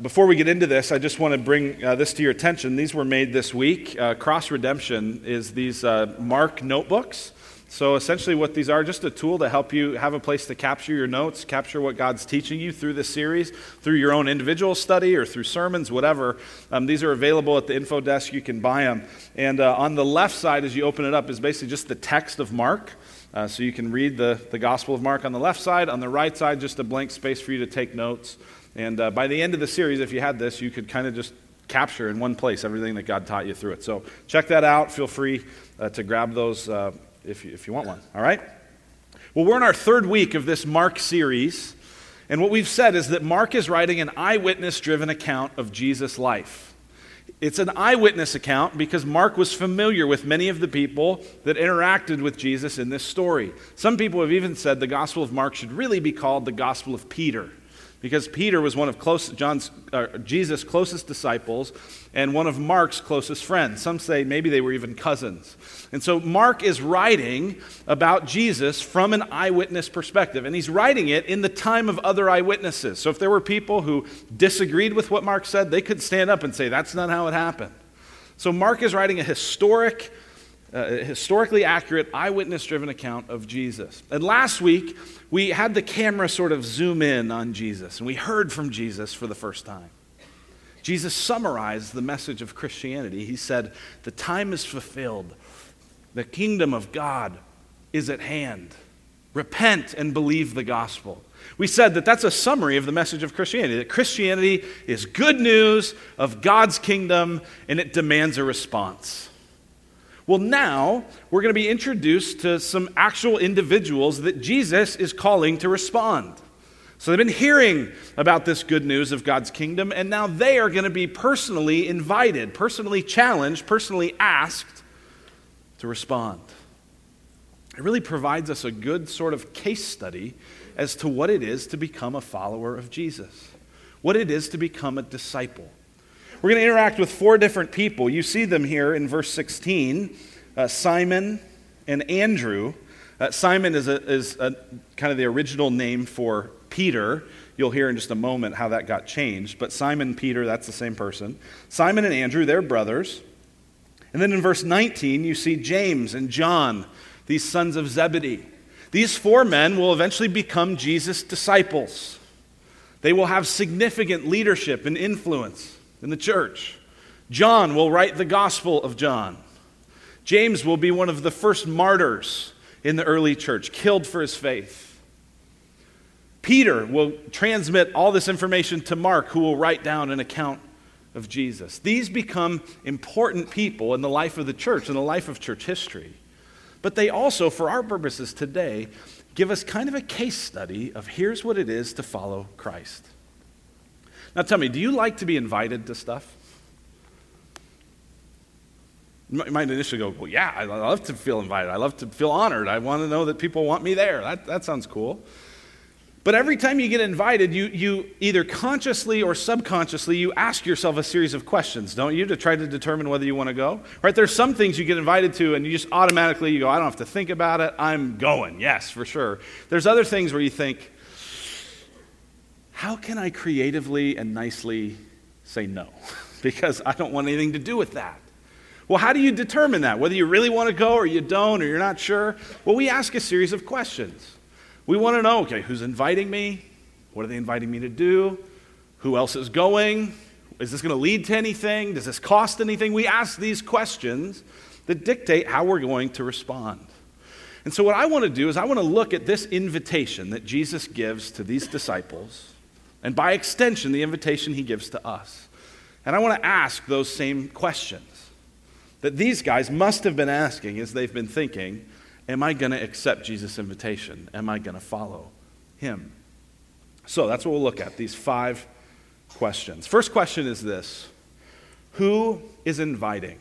before we get into this, I just want to bring uh, this to your attention. These were made this week. Uh, Cross Redemption is these uh, Mark notebooks. So essentially, what these are, just a tool to help you have a place to capture your notes, capture what God's teaching you through this series, through your own individual study or through sermons, whatever. Um, these are available at the info desk. You can buy them. And uh, on the left side, as you open it up, is basically just the text of Mark. Uh, so you can read the, the Gospel of Mark on the left side. On the right side, just a blank space for you to take notes. And uh, by the end of the series, if you had this, you could kind of just capture in one place everything that God taught you through it. So check that out. Feel free uh, to grab those uh, if, you, if you want one. All right? Well, we're in our third week of this Mark series. And what we've said is that Mark is writing an eyewitness driven account of Jesus' life. It's an eyewitness account because Mark was familiar with many of the people that interacted with Jesus in this story. Some people have even said the Gospel of Mark should really be called the Gospel of Peter because Peter was one of close, John's, uh, Jesus' closest disciples and one of Mark's closest friends. Some say maybe they were even cousins. And so Mark is writing about Jesus from an eyewitness perspective, and he's writing it in the time of other eyewitnesses. So if there were people who disagreed with what Mark said, they could stand up and say, That's not how it happened. So Mark is writing a historic uh, historically accurate, eyewitness driven account of Jesus. And last week, we had the camera sort of zoom in on Jesus, and we heard from Jesus for the first time. Jesus summarized the message of Christianity. He said, The time is fulfilled, the kingdom of God is at hand. Repent and believe the gospel. We said that that's a summary of the message of Christianity that Christianity is good news of God's kingdom and it demands a response. Well, now we're going to be introduced to some actual individuals that Jesus is calling to respond. So they've been hearing about this good news of God's kingdom, and now they are going to be personally invited, personally challenged, personally asked to respond. It really provides us a good sort of case study as to what it is to become a follower of Jesus, what it is to become a disciple. We're going to interact with four different people. You see them here in verse 16 uh, Simon and Andrew. Uh, Simon is, a, is a, kind of the original name for Peter. You'll hear in just a moment how that got changed. But Simon, Peter, that's the same person. Simon and Andrew, they're brothers. And then in verse 19, you see James and John, these sons of Zebedee. These four men will eventually become Jesus' disciples. They will have significant leadership and influence in the church. John will write the Gospel of John. James will be one of the first martyrs in the early church, killed for his faith. Peter will transmit all this information to Mark, who will write down an account of Jesus. These become important people in the life of the church, in the life of church history. But they also, for our purposes today, give us kind of a case study of here's what it is to follow Christ. Now tell me, do you like to be invited to stuff? You might initially go, well, yeah, I love to feel invited. I love to feel honored. I want to know that people want me there. That, that sounds cool. But every time you get invited, you, you either consciously or subconsciously, you ask yourself a series of questions, don't you, to try to determine whether you want to go? Right? There's some things you get invited to and you just automatically you go, I don't have to think about it. I'm going. Yes, for sure. There's other things where you think, how can I creatively and nicely say no? because I don't want anything to do with that. Well, how do you determine that? Whether you really want to go or you don't or you're not sure? Well, we ask a series of questions. We want to know okay, who's inviting me? What are they inviting me to do? Who else is going? Is this going to lead to anything? Does this cost anything? We ask these questions that dictate how we're going to respond. And so, what I want to do is, I want to look at this invitation that Jesus gives to these disciples and by extension, the invitation he gives to us. And I want to ask those same questions that these guys must have been asking as they've been thinking Am I going to accept Jesus' invitation? Am I going to follow him? So that's what we'll look at these five questions. First question is this Who is inviting?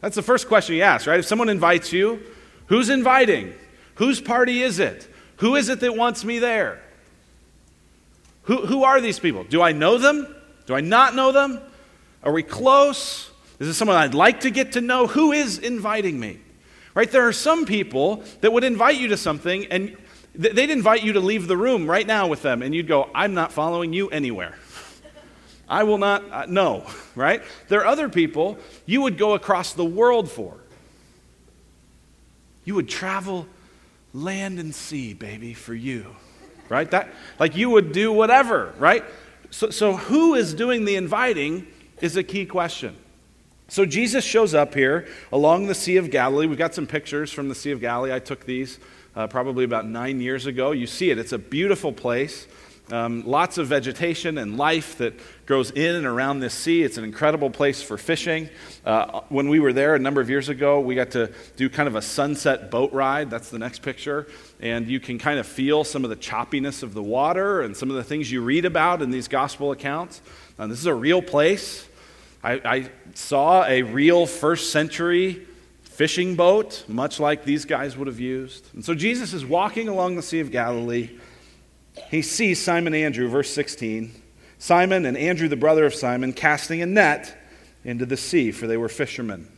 That's the first question you ask, right? If someone invites you, who's inviting? Whose party is it? Who is it that wants me there? Who, who are these people? Do I know them? Do I not know them? Are we close? Is this someone I'd like to get to know? Who is inviting me? Right? There are some people that would invite you to something and they'd invite you to leave the room right now with them, and you'd go, I'm not following you anywhere. I will not, uh, no, right? There are other people you would go across the world for. You would travel land and sea, baby, for you, right? That, like you would do whatever, right? So, so who is doing the inviting is a key question. So Jesus shows up here along the Sea of Galilee. We've got some pictures from the Sea of Galilee. I took these uh, probably about nine years ago. You see it, it's a beautiful place. Um, lots of vegetation and life that grows in and around this sea. It's an incredible place for fishing. Uh, when we were there a number of years ago, we got to do kind of a sunset boat ride. That's the next picture. And you can kind of feel some of the choppiness of the water and some of the things you read about in these gospel accounts. Uh, this is a real place. I, I saw a real first century fishing boat, much like these guys would have used. And so Jesus is walking along the Sea of Galilee. He sees Simon Andrew, verse 16. Simon and Andrew, the brother of Simon, casting a net into the sea, for they were fishermen.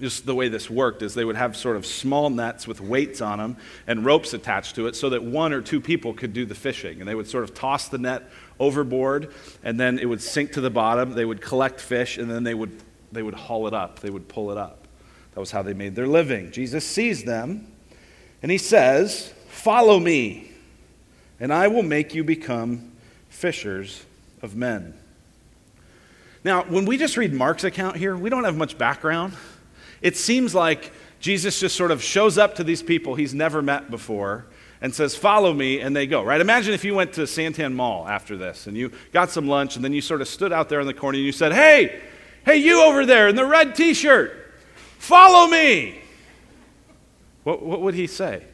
Just the way this worked is they would have sort of small nets with weights on them and ropes attached to it so that one or two people could do the fishing. And they would sort of toss the net overboard and then it would sink to the bottom. They would collect fish and then they would, they would haul it up, they would pull it up. That was how they made their living. Jesus sees them and he says, Follow me and I will make you become fishers of men. Now, when we just read Mark's account here, we don't have much background. It seems like Jesus just sort of shows up to these people he's never met before and says, Follow me, and they go, right? Imagine if you went to Santan Mall after this and you got some lunch and then you sort of stood out there in the corner and you said, Hey, hey, you over there in the red t shirt, follow me. What, what would he say?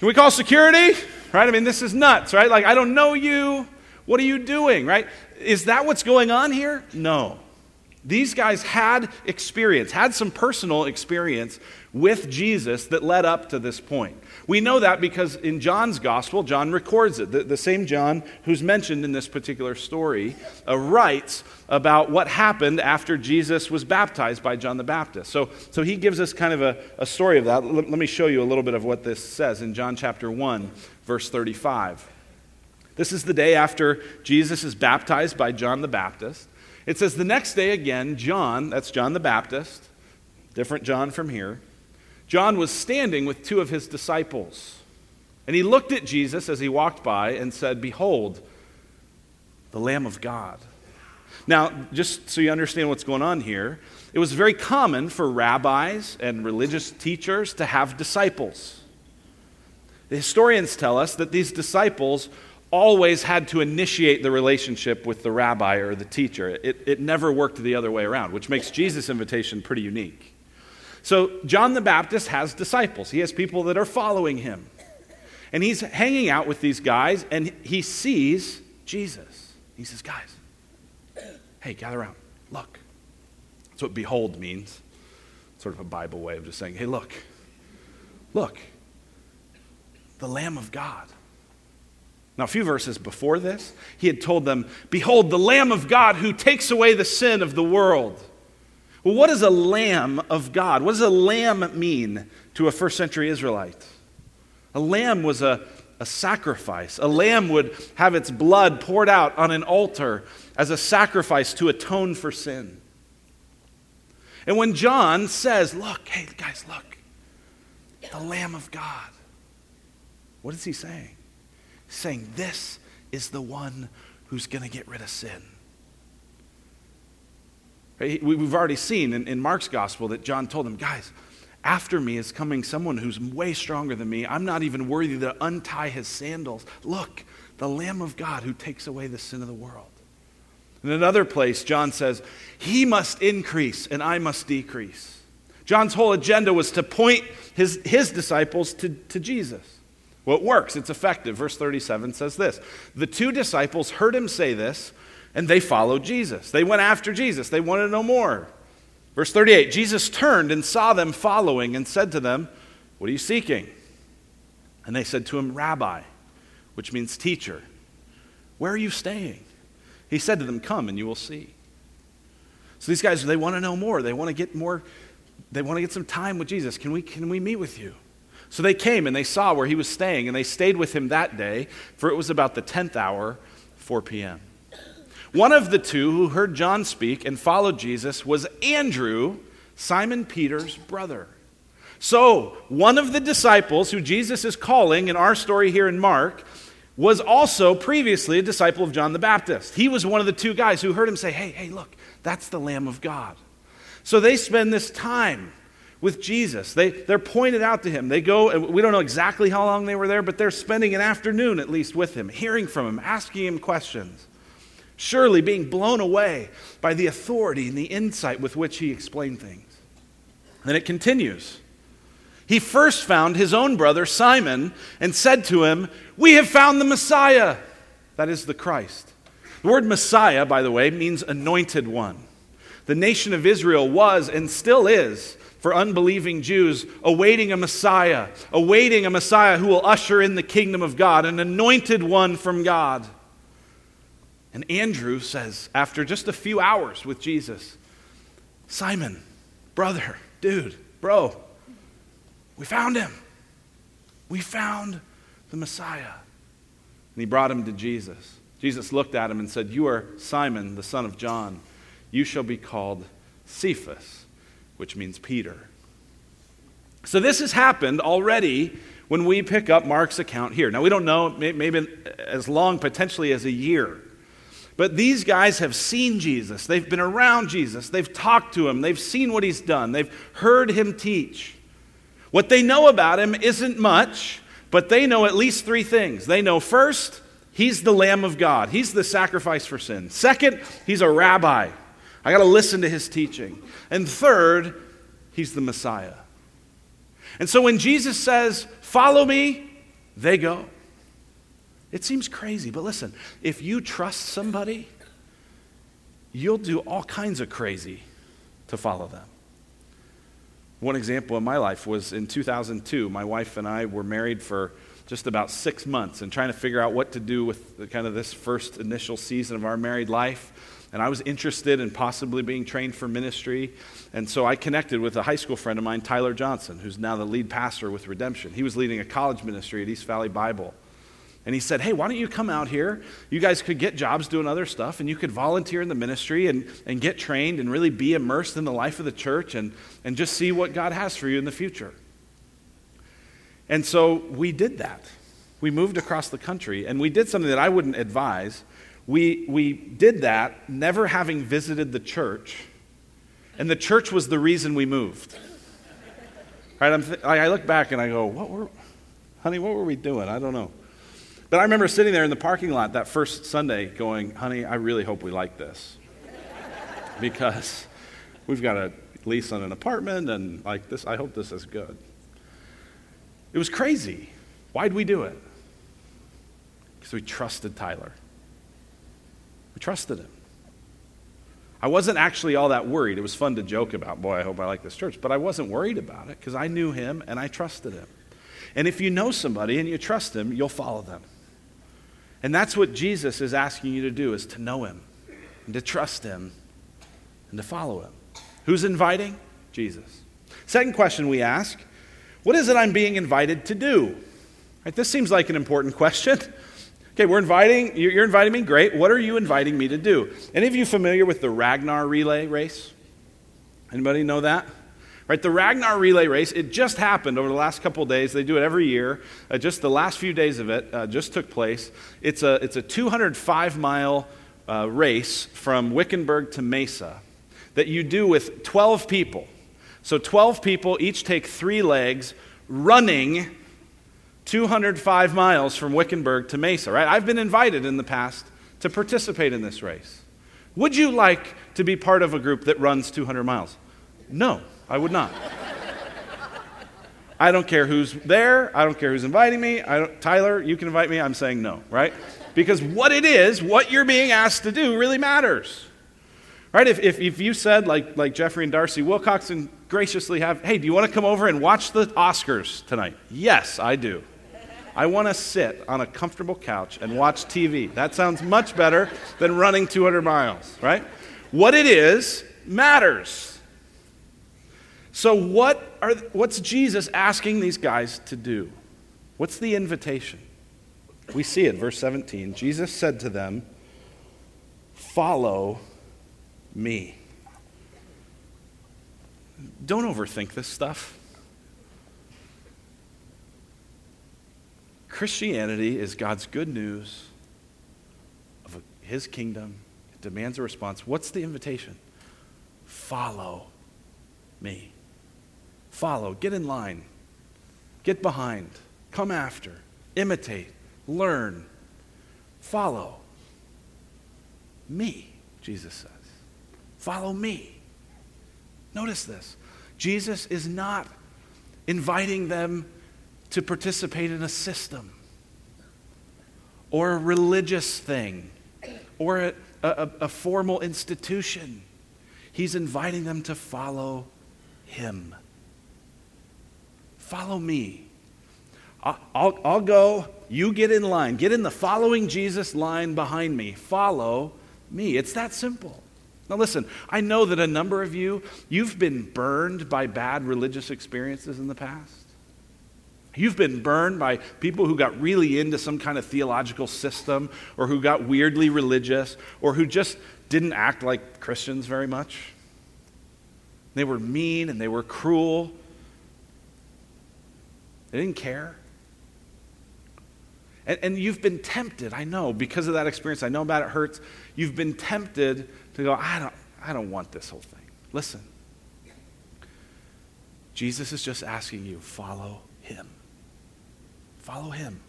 Can we call security? Right? I mean, this is nuts, right? Like, I don't know you. What are you doing, right? Is that what's going on here? No. These guys had experience, had some personal experience with Jesus that led up to this point. We know that because in John's gospel, John records it. The, the same John who's mentioned in this particular story uh, writes about what happened after Jesus was baptized by John the Baptist. So, so he gives us kind of a, a story of that. L- let me show you a little bit of what this says in John chapter 1, verse 35. This is the day after Jesus is baptized by John the Baptist. It says, The next day again, John, that's John the Baptist, different John from here, John was standing with two of his disciples. And he looked at Jesus as he walked by and said, Behold, the Lamb of God. Now, just so you understand what's going on here, it was very common for rabbis and religious teachers to have disciples. The historians tell us that these disciples always had to initiate the relationship with the rabbi or the teacher. It, it never worked the other way around, which makes Jesus' invitation pretty unique. So, John the Baptist has disciples, he has people that are following him. And he's hanging out with these guys, and he sees Jesus. He says, Guys, hey, gather around. Look. That's what behold means. Sort of a Bible way of just saying, hey, look. Look. The Lamb of God. Now, a few verses before this, he had told them, Behold, the Lamb of God who takes away the sin of the world. Well, what does a lamb of God? What does a lamb mean to a first century Israelite? A lamb was a, a sacrifice. A lamb would have its blood poured out on an altar as a sacrifice to atone for sin. And when John says, Look, hey, guys, look, the Lamb of God, what is he saying? Saying, This is the one who's going to get rid of sin. We've already seen in, in Mark's gospel that John told them, guys, after me is coming someone who's way stronger than me. I'm not even worthy to untie his sandals. Look, the Lamb of God who takes away the sin of the world. In another place, John says, He must increase and I must decrease. John's whole agenda was to point his, his disciples to, to Jesus. Well, it works, it's effective. Verse 37 says this The two disciples heard him say this, and they followed Jesus. They went after Jesus, they wanted to know more. Verse 38 Jesus turned and saw them following and said to them, What are you seeking? And they said to him, Rabbi, which means teacher, where are you staying? He said to them, Come and you will see. So these guys, they want to know more. They want to get more, they want to get some time with Jesus. Can we, can we meet with you? So they came and they saw where he was staying, and they stayed with him that day, for it was about the tenth hour 4 p.m. One of the two who heard John speak and followed Jesus was Andrew, Simon Peter's brother. So, one of the disciples who Jesus is calling in our story here in Mark was also previously a disciple of John the Baptist. He was one of the two guys who heard him say, Hey, hey, look, that's the Lamb of God. So they spend this time with Jesus. They, they're pointed out to him. They go, we don't know exactly how long they were there, but they're spending an afternoon at least with him, hearing from him, asking him questions. Surely being blown away by the authority and the insight with which he explained things. Then it continues. He first found his own brother Simon and said to him, We have found the Messiah. That is the Christ. The word Messiah, by the way, means anointed one. The nation of Israel was and still is, for unbelieving Jews, awaiting a Messiah, awaiting a Messiah who will usher in the kingdom of God, an anointed one from God. And Andrew says, after just a few hours with Jesus, Simon, brother, dude, bro, we found him. We found the Messiah. And he brought him to Jesus. Jesus looked at him and said, You are Simon, the son of John. You shall be called Cephas, which means Peter. So this has happened already when we pick up Mark's account here. Now, we don't know, maybe as long potentially as a year. But these guys have seen Jesus. They've been around Jesus. They've talked to him. They've seen what he's done. They've heard him teach. What they know about him isn't much, but they know at least three things. They know first, he's the Lamb of God, he's the sacrifice for sin. Second, he's a rabbi. I got to listen to his teaching. And third, he's the Messiah. And so when Jesus says, Follow me, they go. It seems crazy, but listen, if you trust somebody, you'll do all kinds of crazy to follow them. One example in my life was in 2002. My wife and I were married for just about six months and trying to figure out what to do with kind of this first initial season of our married life. And I was interested in possibly being trained for ministry. And so I connected with a high school friend of mine, Tyler Johnson, who's now the lead pastor with Redemption. He was leading a college ministry at East Valley Bible. And he said, Hey, why don't you come out here? You guys could get jobs doing other stuff, and you could volunteer in the ministry and, and get trained and really be immersed in the life of the church and, and just see what God has for you in the future. And so we did that. We moved across the country, and we did something that I wouldn't advise. We, we did that never having visited the church, and the church was the reason we moved. Right? Th- I look back and I go, what were, honey, what were we doing? I don't know. But I remember sitting there in the parking lot that first Sunday going, honey, I really hope we like this. because we've got a lease on an apartment and like this, I hope this is good. It was crazy. Why'd we do it? Because we trusted Tyler. We trusted him. I wasn't actually all that worried. It was fun to joke about, boy, I hope I like this church. But I wasn't worried about it because I knew him and I trusted him. And if you know somebody and you trust them, you'll follow them. And that's what Jesus is asking you to do is to know him and to trust him and to follow him. Who's inviting? Jesus. Second question we ask, what is it I'm being invited to do? Right, this seems like an important question. Okay, we're inviting, you're inviting me, great. What are you inviting me to do? Any of you familiar with the Ragnar relay race? Anybody know that? Right, the Ragnar relay race, it just happened over the last couple days. They do it every year. Uh, just the last few days of it uh, just took place. It's a, it's a 205 mile uh, race from Wickenburg to Mesa that you do with 12 people. So 12 people each take three legs running 205 miles from Wickenburg to Mesa, right? I've been invited in the past to participate in this race. Would you like to be part of a group that runs 200 miles? No. I would not. I don't care who's there. I don't care who's inviting me. Tyler, you can invite me. I'm saying no, right? Because what it is, what you're being asked to do, really matters. Right? If, if, if you said, like, like Jeffrey and Darcy Wilcoxon graciously have, hey, do you want to come over and watch the Oscars tonight? Yes, I do. I want to sit on a comfortable couch and watch TV. That sounds much better than running 200 miles, right? What it is matters. So, what are, what's Jesus asking these guys to do? What's the invitation? We see it, verse 17. Jesus said to them, follow me. Don't overthink this stuff. Christianity is God's good news of his kingdom. It demands a response. What's the invitation? Follow me. Follow. Get in line. Get behind. Come after. Imitate. Learn. Follow me, Jesus says. Follow me. Notice this. Jesus is not inviting them to participate in a system or a religious thing or a, a, a, formal institution. He's inviting them to follow him. Follow me. I'll, I'll, I'll, go, you get in line. Get in the following Jesus line behind me. Follow me. It's that simple. Now, listen, I know that a number of you, you've been burned by bad religious experiences in the past. You've been burned by people who got really into some kind of theological system or who got weirdly religious or who just didn't act like Christians very much. They were mean and they were cruel. They didn't care. And, and you've been tempted, I know, because of that experience. I know about it hurts. You've been tempted to go, I don't, I don't want this whole thing. Listen, Jesus is just asking you, follow him. Follow him.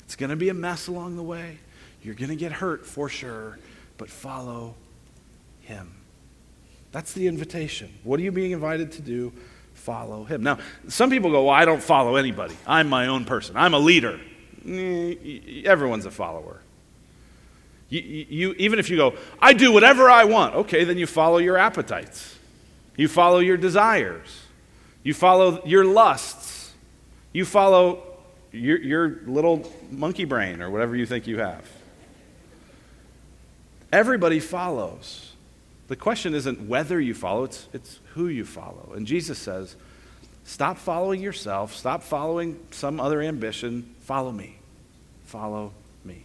It's going to be a mess along the way. You're going to get hurt for sure, but follow him. That's the invitation. What are you being invited to do? Follow him. Now, some people go, Well, I don't follow anybody. I'm my own person. I'm a leader. Eh, everyone's a follower. You, you, even if you go, I do whatever I want, okay, then you follow your appetites. You follow your desires. You follow your lusts. You follow your, your little monkey brain or whatever you think you have. Everybody follows. The question isn't whether you follow, it's, it's who you follow. And Jesus says, stop following yourself, stop following some other ambition, follow me. Follow me.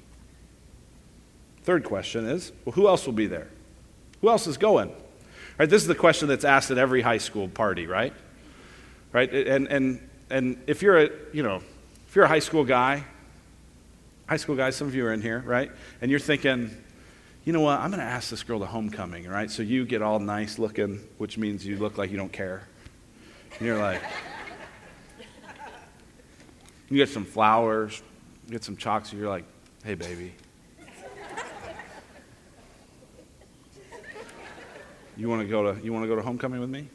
Third question is well, who else will be there? Who else is going? Right, this is the question that's asked at every high school party, right? Right? And, and, and if you're a, you know, if you're a high school guy, high school guys, some of you are in here, right? And you're thinking, you know what, I'm going to ask this girl to homecoming, right? So you get all nice looking, which means you look like you don't care. And you're like, you get some flowers, you get some chalks, and you're like, hey, baby, You want to go to you want to go to homecoming with me?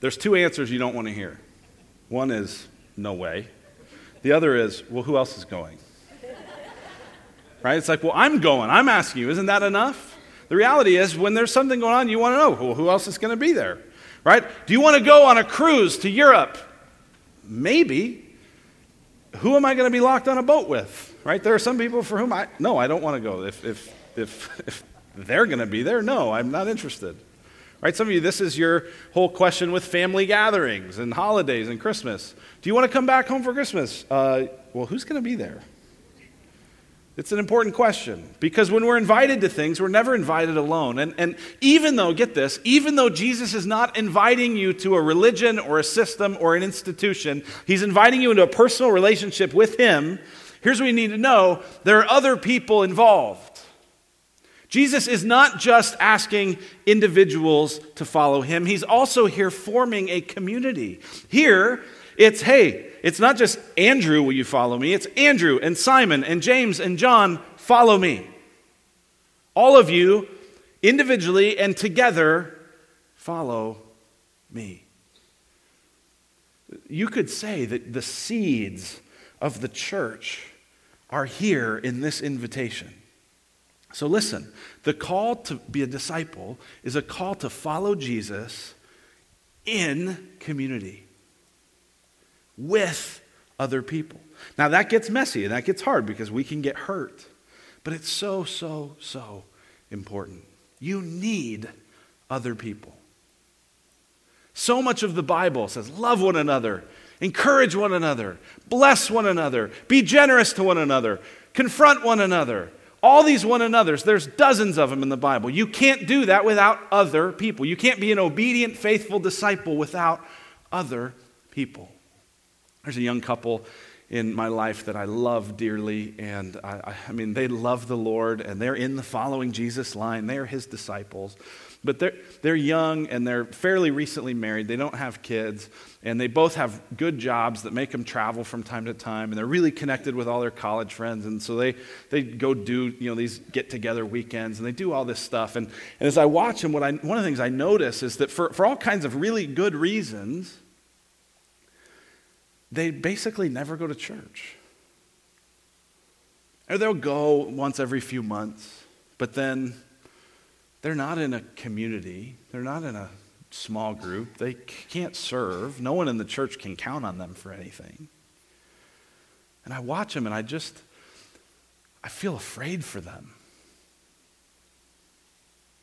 There's two answers you don't want to hear. One is no way. The other is, well, who else is going? Right? It's like, well, I'm going. I'm asking you. Isn't that enough? The reality is, when there's something going on, you want to know, well, who else is going to be there? Right? Do you want to go on a cruise to Europe? Maybe. Who am I going to be locked on a boat with? Right? There are some people for whom I, no, I don't want to go. If, if, if, if they're going to be there. No, I'm not interested. Right? Some of you, this is your whole question with family gatherings and holidays and Christmas. Do you want to come back home for Christmas? Uh, well, who's going to be there? It's an important question because when we're invited to things, we're never invited alone. And, and even though, get this, even though Jesus is not inviting you to a religion or a system or an institution, he's inviting you into a personal relationship with him. Here's what you need to know there are other people involved. Jesus is not just asking individuals to follow him, he's also here forming a community. Here, it's hey, it's not just Andrew, will you follow me? It's Andrew and Simon and James and John, follow me. All of you, individually and together, follow me. You could say that the seeds of the church are here in this invitation. So listen, the call to be a disciple is a call to follow Jesus in community with other people. Now that gets messy and that gets hard because we can get hurt. But it's so, so, so important. You need other people. So much of the Bible says, love one another, encourage one another, bless one another, be generous to one another, confront one another All these one another's, there's dozens of them in the Bible. You can't do that without other people. You can't be an obedient, faithful disciple without other people. There's a young couple in my life that I love dearly, and I, I, mean, they love the Lord, and they're in the following Jesus line. They are his disciples. But they're, they're young and they're fairly recently married. They don't have kids, and they both have good jobs that make them travel from time to time. And they're really connected with all their college friends. And so they, they go do you know, these get together weekends and they do all this stuff. And, and as I watch them, what I, one of the things I notice is that for, for all kinds of really good reasons, they basically never go to church. Or they'll go once every few months, but then they're not in a community, they're not in a small group, they can't serve. No one in the church can count on them for anything. And I watch them and I just, I feel afraid for them.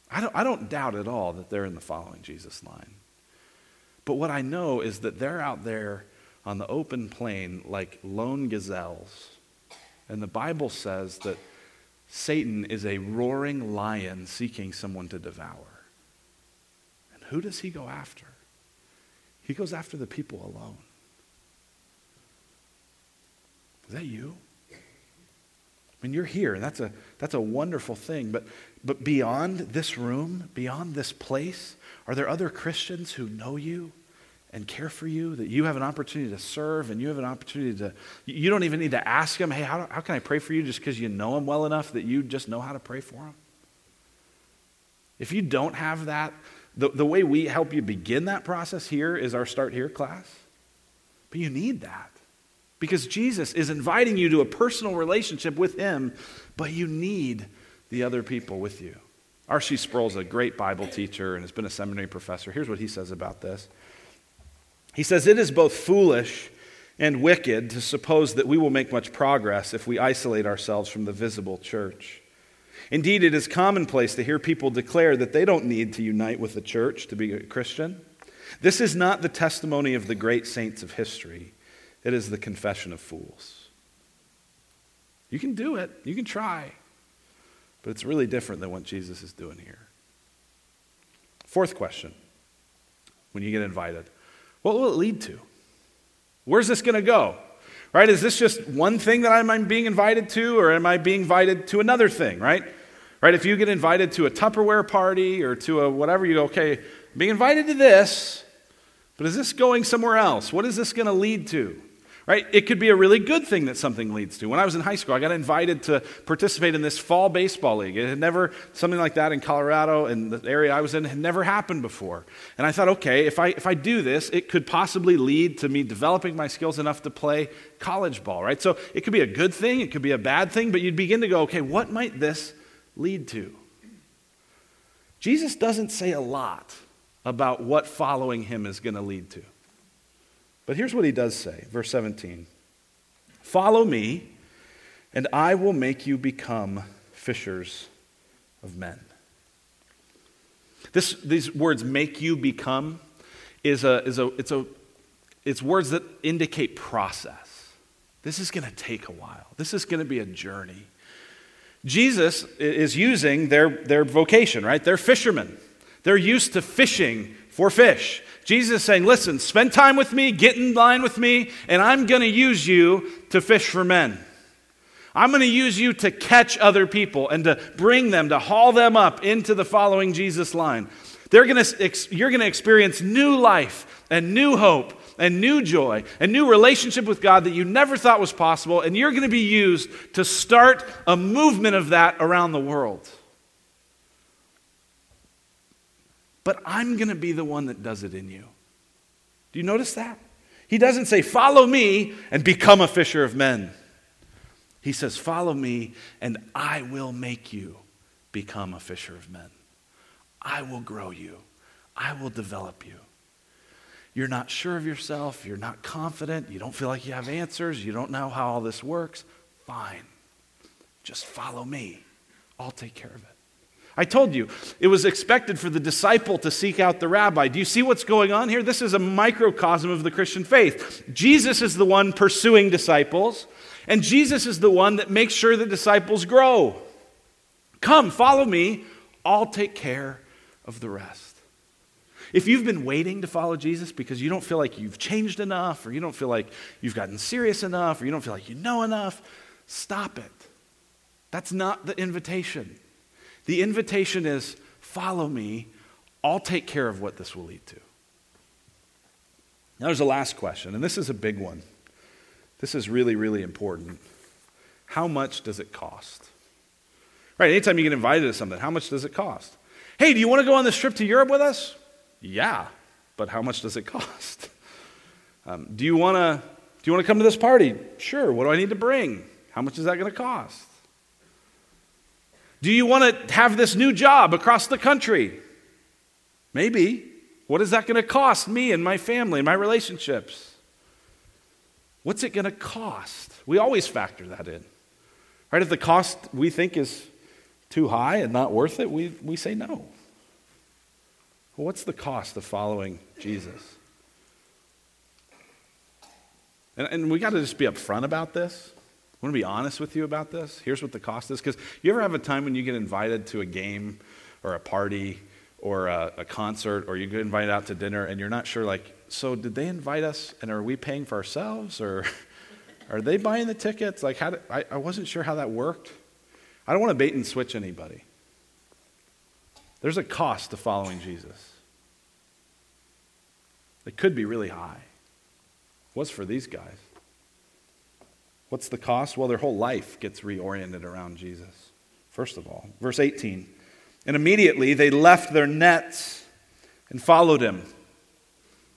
I don't, I don't doubt at all that they're in the following Jesus line. But what I know is that they're out there on the open plain like lone gazelles. And the Bible says that Satan is a roaring lion seeking someone to devour. And who does he go after? He goes after the people alone. Is that you? I mean, you're here, and that's a, that's a wonderful thing. But, but beyond this room, beyond this place, are there other Christians who know you and care for you, that you have an opportunity to serve and you have an opportunity to, you don't even need to ask them, hey, how, how can I pray for you just because you know them well enough that you just know how to pray for them? If you don't have that, the, the way we help you begin that process here is our Start Here class. But you need that because Jesus is inviting you to a personal relationship with Him, but you need the other people with you. R.C. Sproul's a great Bible teacher and has been a seminary professor. Here's what he says about this. He says, It is both foolish and wicked to suppose that we will make much progress if we isolate ourselves from the visible church. Indeed, it is commonplace to hear people declare that they don't need to unite with the church to be a Christian. This is not the testimony of the great saints of history, it is the confession of fools. You can do it, you can try, but it's really different than what Jesus is doing here. Fourth question when you get invited what will it lead to? Where's this going to go? Right? Is this just one thing that I'm being invited to, or am I being invited to another thing, right? Right? If you get invited to a Tupperware party or to a whatever, you go, okay, I'm being invited to this, but is this going somewhere else? What is this going to lead to? Right? It could be a really good thing that something leads to. When I was in high school, I got invited to participate in this fall baseball league. It had never, something like that in Colorado, and the area I was in, had never happened before. And I thought, okay, if I, if I do this, it could possibly lead to me developing my skills enough to play college ball, right? So it could be a good thing, it could be a bad thing, but you'd begin to go, okay, what might this lead to? Jesus doesn't say a lot about what following him is going to lead to. But here's what he does say, verse 17 Follow me, and I will make you become fishers of men. This, these words, make you become, is a, is a, it's, a, it's words that indicate process. This is going to take a while. This is going to be a journey. Jesus is using their, their vocation, right? They're fishermen. They're used to fishing for fish. Jesus is saying, Listen, spend time with me, get in line with me, and I'm going to use you to fish for men. I'm going to use you to catch other people and to bring them, to haul them up into the following Jesus line. They're to, you're going to experience new life and new hope and new joy and new relationship with God that you never thought was possible, and you're going to be used to start a movement of that around the world. But I'm going to be the one that does it in you. Do you notice that? He doesn't say, Follow me and become a fisher of men. He says, Follow me and I will make you become a fisher of men. I will grow you, I will develop you. You're not sure of yourself, you're not confident, you don't feel like you have answers, you don't know how all this works. Fine. Just follow me. I'll take care of it. I told you, it was expected for the disciple to seek out the rabbi. Do you see what's going on here? This is a microcosm of the Christian faith. Jesus is the one pursuing disciples, and Jesus is the one that makes sure the disciples grow. Come, follow me. I'll take care of the rest. If you've been waiting to follow Jesus because you don't feel like you've changed enough, or you don't feel like you've gotten serious enough, or you don't feel like you know enough, stop it. That's not the invitation. The invitation is follow me. I'll take care of what this will lead to. Now, there's a last question, and this is a big one. This is really, really important. How much does it cost? Right, anytime you get invited to something, how much does it cost? Hey, do you want to go on this trip to Europe with us? Yeah, but how much does it cost? Um, do you want to do you want to come to this party? Sure. What do I need to bring? How much is that going to cost? Do you want to have this new job across the country? Maybe. What is that going to cost me and my family and my relationships? What's it going to cost? We always factor that in. Right? If the cost we think is too high and not worth it, we, we say no. Well, what's the cost of following Jesus? And, and we got to just be upfront about this. I want to be honest with you about this. Here's what the cost is. Because you ever have a time when you get invited to a game or a party or a, a, concert or you get invited out to dinner and you're not sure, like, so did they invite us and are we paying for ourselves or are they buying the tickets? Like, how did, I, I wasn't sure how that worked. I don't want to bait and switch anybody. There's a cost to following Jesus. It could be really high. What's for these guys? What's the cost? Well, their whole life gets reoriented around Jesus, first of all. Verse 18. And immediately they left their nets and followed him.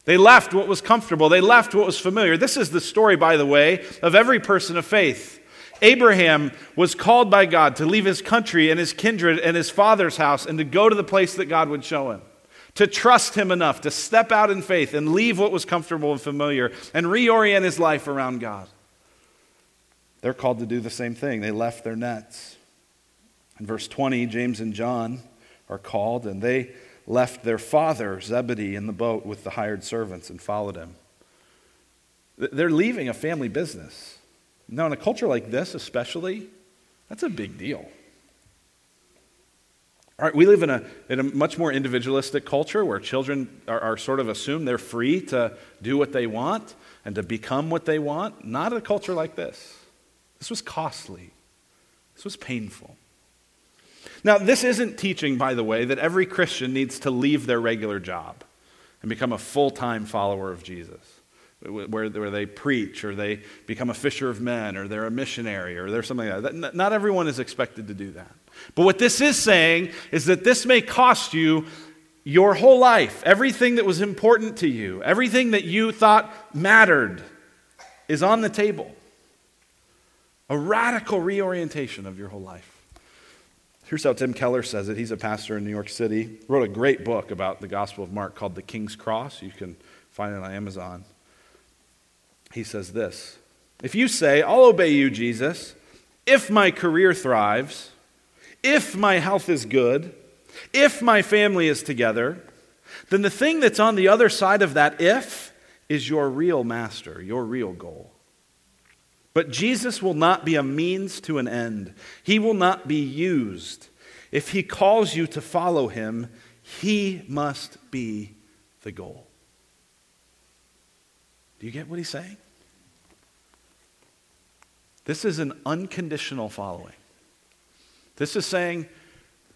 They left what was comfortable, they left what was familiar. This is the story, by the way, of every person of faith. Abraham was called by God to leave his country and his kindred and his father's house and to go to the place that God would show him. To trust him enough to step out in faith and leave what was comfortable and familiar and reorient his life around God. They're called to do the same thing. They left their nets. In verse 20, James and John are called, and they left their father, Zebedee, in the boat with the hired servants and followed him. They're leaving a family business. Now, in a culture like this, especially, that's a big deal. All right, we live in a, in a much more individualistic culture where children are, are sort of assumed they're free to do what they want and to become what they want. Not a culture like this. This was costly, this was painful. Now, this isn't teaching, by the way, that every Christian needs to leave their regular job and become a full time follower of Jesus, where, where they preach or they become a fisher of men or they're a missionary or they're something like that. Not everyone is expected to do that. But what this is saying is that this may cost you your whole life. Everything that was important to you, everything that you thought mattered is on the table. A radical reorientation of your whole life. Here's how Tim Keller says it. He's a pastor in New York City. Wrote a great book about the Gospel of Mark called The King's Cross. You can find it on Amazon. He says this If you say, I'll obey you, Jesus, if my career thrives, if my health is good, if my family is together, then the thing that's on the other side of that if is your real master, your real goal. But Jesus will not be a means to an end. He will not be used. If he calls you to follow him, he must be the goal. Do you get what he's saying? This is an unconditional following. This is saying,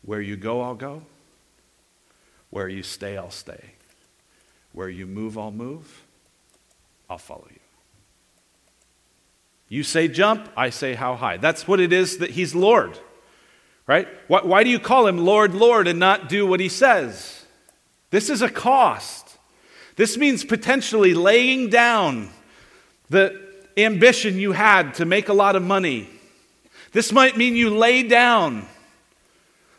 where you go, I'll go. Where you stay, I'll stay. Where you move, I'll move. I'll follow you. You say jump, I say how high. That's what it is that he's Lord, right? Why, why, do you call him Lord, Lord, and not do what he says? This is a cost. This means potentially laying down the ambition you had to make a lot of money. This might mean you lay down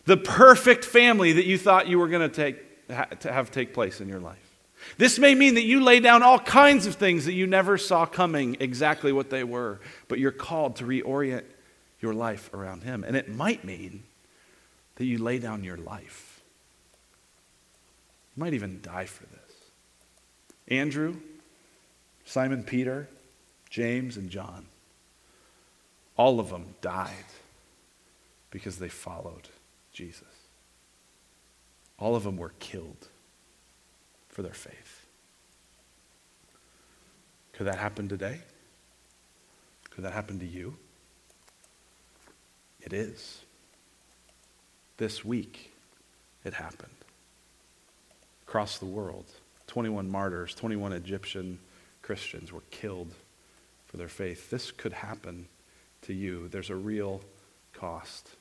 the perfect family that you thought you were going to, to have take place in your life. This may mean that you lay down all kinds of things that you never saw coming exactly what they were, but you're called to reorient your life around Him. And it might mean that you lay down your life. You might even die for this. Andrew, Simon Peter, James, and John, all of them died because they followed Jesus. All of them were killed for their faith. Could that happen today? Could that happen to you? It is. This week, it happened. Across the world, 21 martyrs, 21 Egyptian Christians were killed for their faith. This could happen to you. There's a real cost.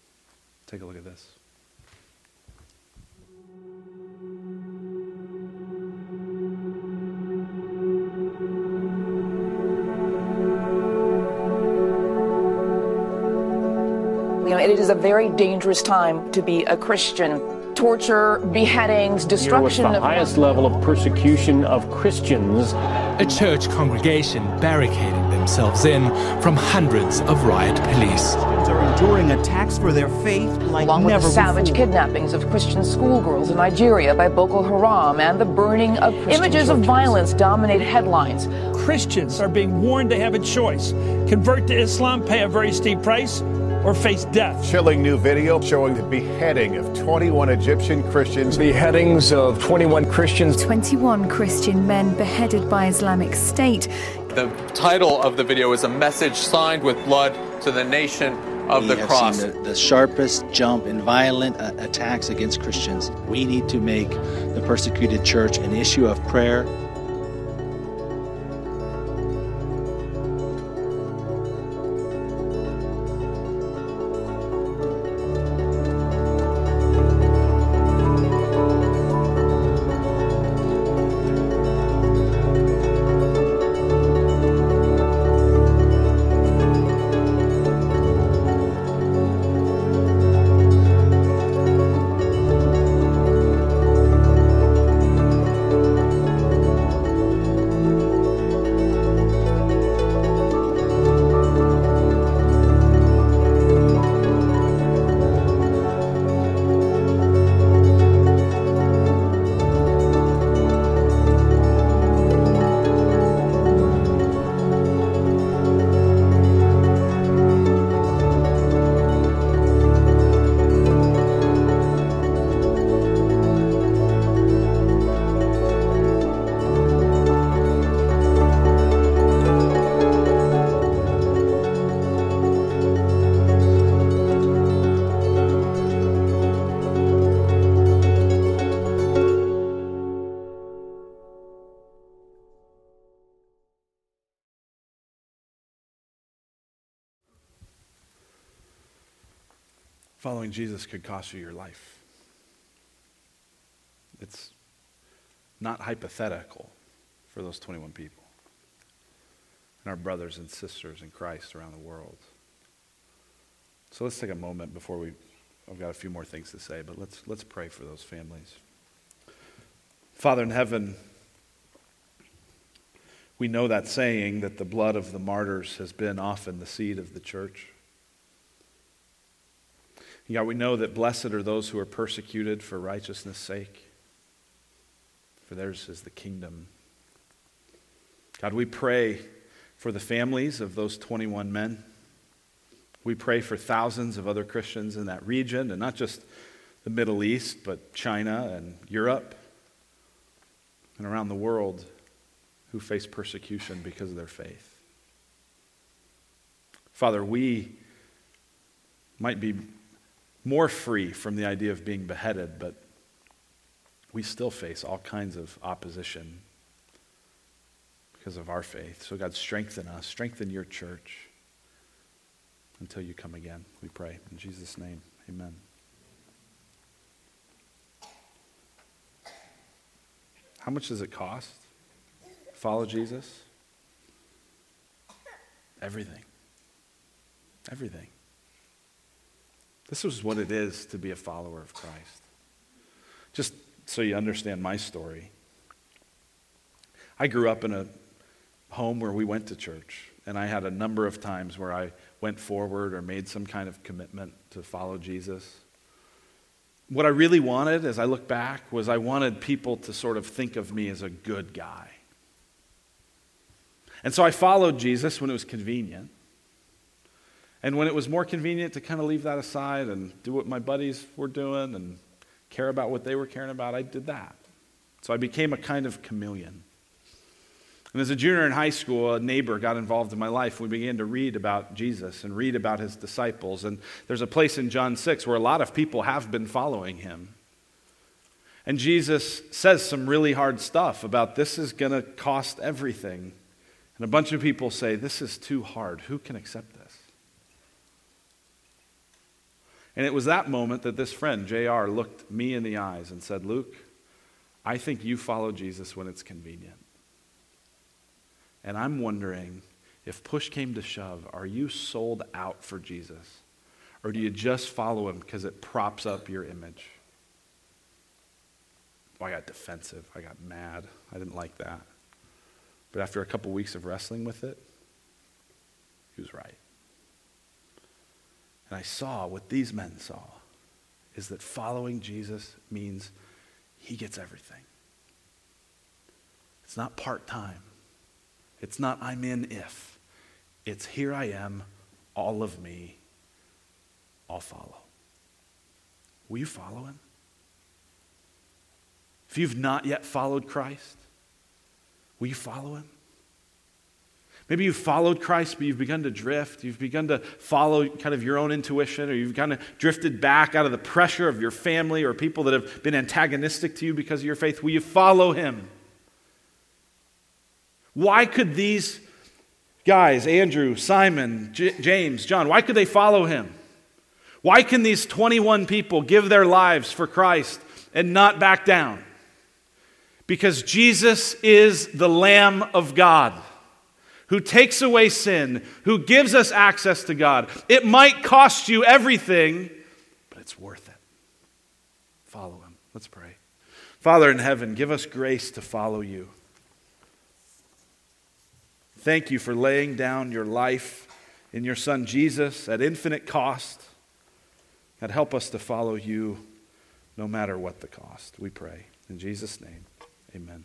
Take a look at this. Is a very dangerous time to be a Christian. Torture, beheadings, destruction Here was the of highest level of persecution of Christians. A church congregation barricading themselves in from hundreds of riot police. Christians are enduring attacks for their faith like along with the savage before. kidnappings of Christian schoolgirls in Nigeria by Boko Haram and the burning of images of violence dominate headlines. Christians are being warned they have a choice convert to Islam, pay a very steep price, or face death. Chilling new video showing the beheading of 21 Egyptian Christians. Beheadings of 21 Christians. 21 Christian men beheaded by Islamic State. The title of the video is a message signed with blood to the nation of we the have cross. seen the, the sharpest jump in violent uh, attacks against Christians. We need to make the persecuted church an issue of prayer. Following Jesus could cost you your life. It's not hypothetical for those 21 people and our brothers and sisters in Christ around the world. So let's take a moment before we. I've got a few more things to say, but let's, let's pray for those families. Father in heaven, we know that saying that the blood of the martyrs has been often the seed of the church. God, we know that blessed are those who are persecuted for righteousness' sake, for theirs is the kingdom. God, we pray for the families of those 21 men. We pray for thousands of other Christians in that region, and not just the Middle East, but China and Europe and around the world who face persecution because of their faith. Father, we might be more free from the idea of being beheaded, but we still face all kinds of opposition because of our faith. So, God, strengthen us, strengthen your church until you come again, we pray. In Jesus' name, amen. How much does it cost? Follow Jesus? Everything. Everything. This is what it is to be a follower of Christ. Just so you understand my story. I grew up in a home where we went to church, and I had a number of times where I went forward or made some kind of commitment to follow Jesus. What I really wanted as I look back was I wanted people to sort of think of me as a good guy. And so I followed Jesus when it was convenient. And when it was more convenient to kind of leave that aside and do what my buddies were doing and care about what they were caring about, I did that. So I became a kind of chameleon. And as a junior in high school, a neighbor got involved in my life. We began to read about Jesus and read about his disciples. And there's a place in John 6 where a lot of people have been following him. And Jesus says some really hard stuff about this is going to cost everything. And a bunch of people say, This is too hard. Who can accept this? And it was that moment that this friend, JR, looked me in the eyes and said, Luke, I think you follow Jesus when it's convenient. And I'm wondering if push came to shove, are you sold out for Jesus? Or do you just follow him because it props up your image? Well, I got defensive. I got mad. I didn't like that. But after a couple weeks of wrestling with it, he was right. And I saw what these men saw is that following Jesus means he gets everything. It's not part time, it's not I'm in if. It's here I am, all of me, I'll follow. Will you follow him? If you've not yet followed Christ, will you follow him? Maybe you've followed Christ, but you've begun to drift. You've begun to follow kind of your own intuition, or you've kind of drifted back out of the pressure of your family or people that have been antagonistic to you because of your faith. Will you follow him? Why could these guys, Andrew, Simon, J- James, John, why could they follow him? Why can these 21 people give their lives for Christ and not back down? Because Jesus is the Lamb of God who takes away sin, who gives us access to God. It might cost you everything, but it's worth it. Follow him. Let's pray. Father in heaven, give us grace to follow you. Thank you for laying down your life in your Son Jesus at infinite cost. God, help us to follow you no matter what the cost. We pray. In Jesus' name, amen.